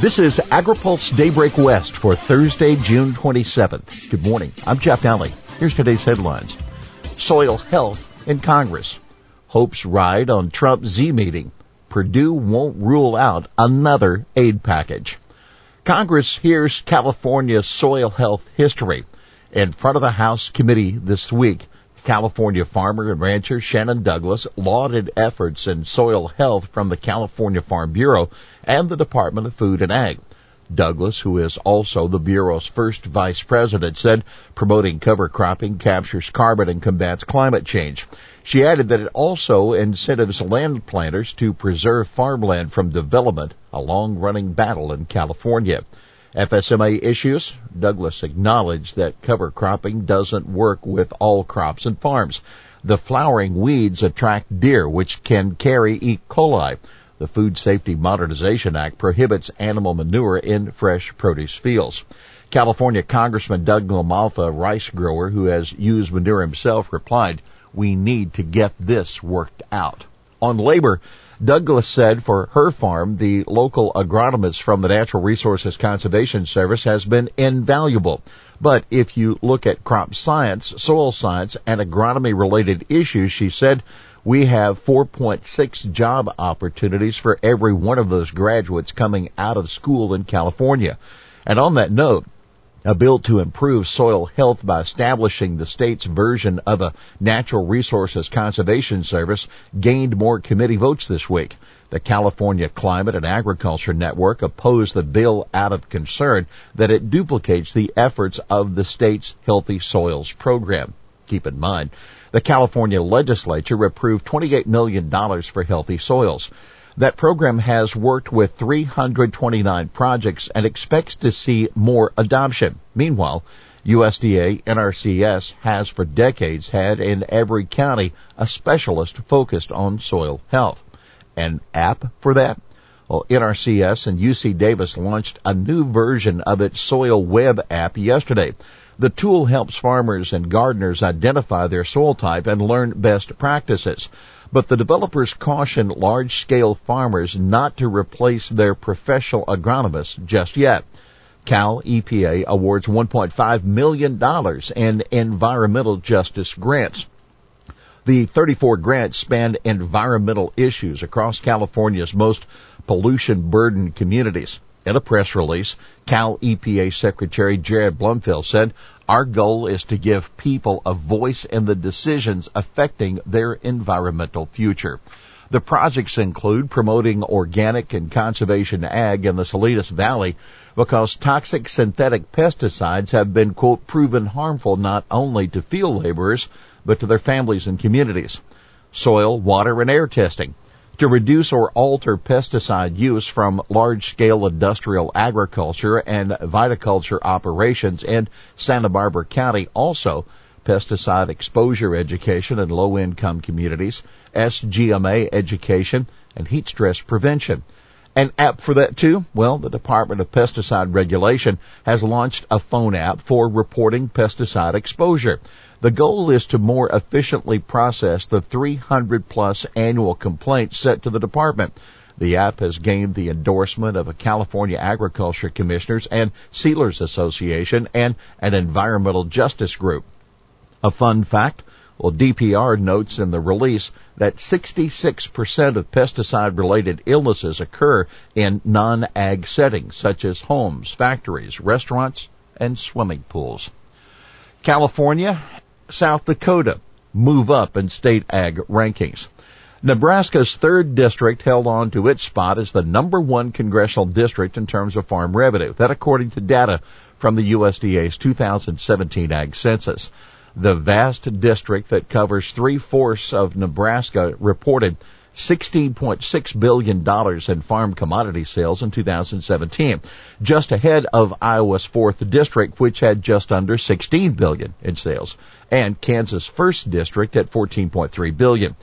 This is AgriPulse Daybreak West for Thursday, June 27th. Good morning. I'm Jeff Nalley. Here's today's headlines. Soil health in Congress. Hopes ride on Trump Xi meeting. Perdue won't rule out another aid package. Congress hears California soil health history in front of the House committee this week. California farmer and rancher Shannon Douglas lauded efforts in soil health from the California Farm Bureau and the Department of Food and Ag. Douglas, who is also the Bureau's first vice president, said promoting cover cropping captures carbon and combats climate change. She added that it also incentives land planters to preserve farmland from development, a long running battle in California. FSMA issues, Douglas acknowledged that cover cropping doesn't work with all crops and farms. The flowering weeds attract deer, which can carry E. coli. The Food Safety Modernization Act prohibits animal manure in fresh produce fields. California Congressman Doug LaMalfa, rice grower who has used manure himself, replied, we need to get this worked out. On labor, Douglas said for her farm, the local agronomist from the Natural Resources Conservation Service has been invaluable. But if you look at crop science, soil science, and agronomy related issues, she said, we have 4.6 job opportunities for every one of those graduates coming out of school in California. And on that note, a bill to improve soil health by establishing the state's version of a natural resources conservation service gained more committee votes this week. The California Climate and Agriculture Network opposed the bill out of concern that it duplicates the efforts of the state's Healthy Soils program. Keep in mind, the California legislature approved $28 million for healthy soils. That program has worked with 329 projects and expects to see more adoption. Meanwhile, USDA NRCS has for decades had in every county a specialist focused on soil health. An app for that? Well, NRCS and UC Davis launched a new version of its Soil Web app yesterday. The tool helps farmers and gardeners identify their soil type and learn best practices. But the developers caution large scale farmers not to replace their professional agronomists just yet. Cal EPA awards $1.5 million in environmental justice grants. The 34 grants span environmental issues across California's most pollution burdened communities. In a press release, Cal EPA Secretary Jared Blumenfeld said, our goal is to give people a voice in the decisions affecting their environmental future. The projects include promoting organic and conservation ag in the Salinas Valley because toxic synthetic pesticides have been, quote, proven harmful not only to field laborers, but to their families and communities. Soil, water, and air testing to reduce or alter pesticide use from large-scale industrial agriculture and viticulture operations in Santa Barbara County. Also, pesticide exposure education in low-income communities, SGMA education, and heat stress prevention. An app for that too? Well, the Department of Pesticide Regulation has launched a phone app for reporting pesticide exposure. The goal is to more efficiently process the 300 plus annual complaints sent to the department. The app has gained the endorsement of a California Agriculture Commissioners and Sealers Association and an environmental justice group. A fun fact, well, DPR notes in the release that 66% of pesticide related illnesses occur in non-ag settings such as homes, factories, restaurants, and swimming pools. California South Dakota move up in state ag rankings. Nebraska's third district held on to its spot as the number one congressional district in terms of farm revenue. That according to data from the USDA's 2017 ag census. The vast district that covers three fourths of Nebraska reported $16.6 billion in farm commodity sales in 2017, just ahead of Iowa's 4th district, which had just under 16 billion in sales, and Kansas' 1st district at 14.3 billion.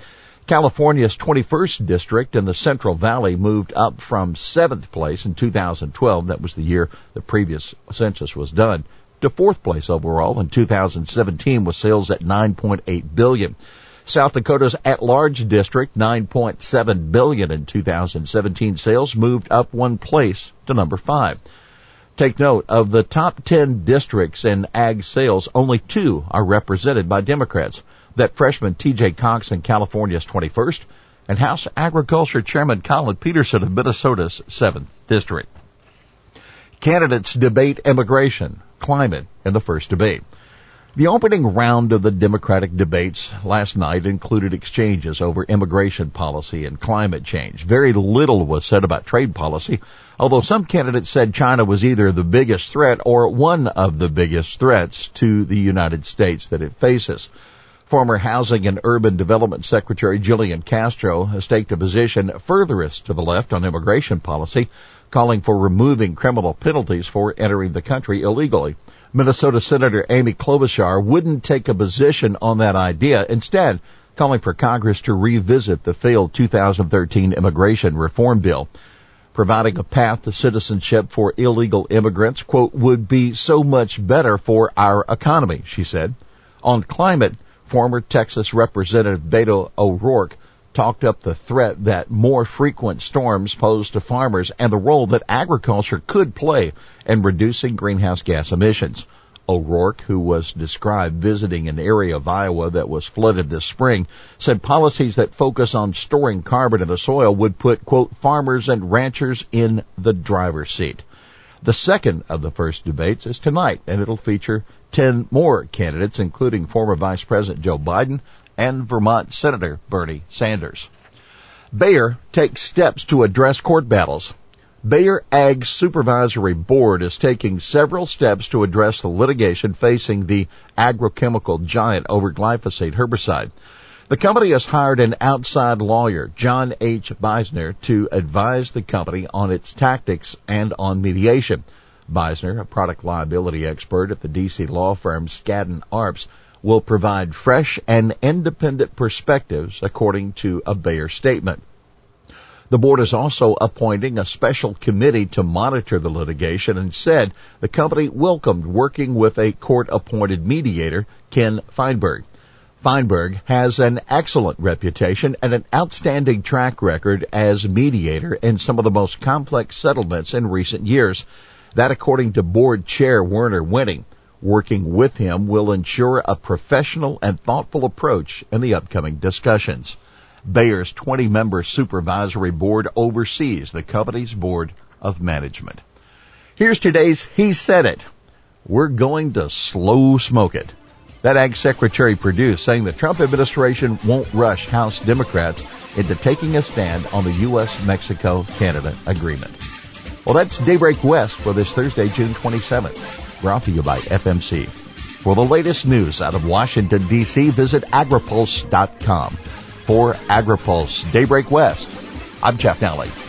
California's 21st district in the Central Valley moved up from 7th place in 2012, that was the year the previous census was done, to 4th place overall in 2017 with sales at 9.8 billion. South Dakota's at-large district, 9.7 billion in 2017 sales, moved up one place to number five. Take note of the top 10 districts in ag sales, only two are represented by Democrats. That freshman TJ Cox in California's 21st and House Agriculture Chairman Collin Peterson of Minnesota's 7th district. Candidates debate immigration, climate in the first debate. The opening round of the Democratic debates last night included exchanges over immigration policy and climate change. Very little was said about trade policy, although some candidates said China was either the biggest threat or one of the biggest threats to the United States that it faces. Former Housing and Urban Development Secretary Julian Castro has taken a position furthest to the left on immigration policy, calling for removing criminal penalties for entering the country illegally. Minnesota Senator Amy Klobuchar wouldn't take a position on that idea, instead calling for Congress to revisit the failed 2013 immigration reform bill. Providing a path to citizenship for illegal immigrants, quote, would be so much better for our economy, she said. On climate, former Texas Representative Beto O'Rourke talked up the threat that more frequent storms pose to farmers and the role that agriculture could play in reducing greenhouse gas emissions. O'Rourke, who was described visiting an area of Iowa that was flooded this spring, said policies that focus on storing carbon in the soil would put, quote, farmers and ranchers in the driver's seat. The second of the first debates is tonight, and it'll feature 10 more candidates, including former Vice President Joe Biden, and Vermont Senator Bernie Sanders. Bayer takes steps to address court battles. Bayer Ag Supervisory Board is taking several steps to address the litigation facing the agrochemical giant over glyphosate herbicide. The company has hired an outside lawyer, John H. Beisner, to advise the company on its tactics and on mediation. Beisner, a product liability expert at the DC law firm Skadden Arps, will provide fresh and independent perspectives according to a Bayer statement. The board is also appointing a special committee to monitor the litigation and said the company welcomed working with a court appointed mediator, Ken Feinberg. Feinberg has an excellent reputation and an outstanding track record as mediator in some of the most complex settlements in recent years. That according to board chair Werner Wenning. Working with him will ensure a professional and thoughtful approach in the upcoming discussions. Bayer's 20 member supervisory board oversees the company's board of management. Here's today's He Said It. We're going to slow smoke it. That Ag Secretary Perdue saying the Trump administration won't rush House Democrats into taking a stand on the U.S.-Mexico-Canada agreement. Well, that's Daybreak West for this Thursday, June 27th brought to you by FMC. For the latest news out of Washington, D.C., visit agripulse.com. For AgriPulse Daybreak West, I'm Jeff Nalley.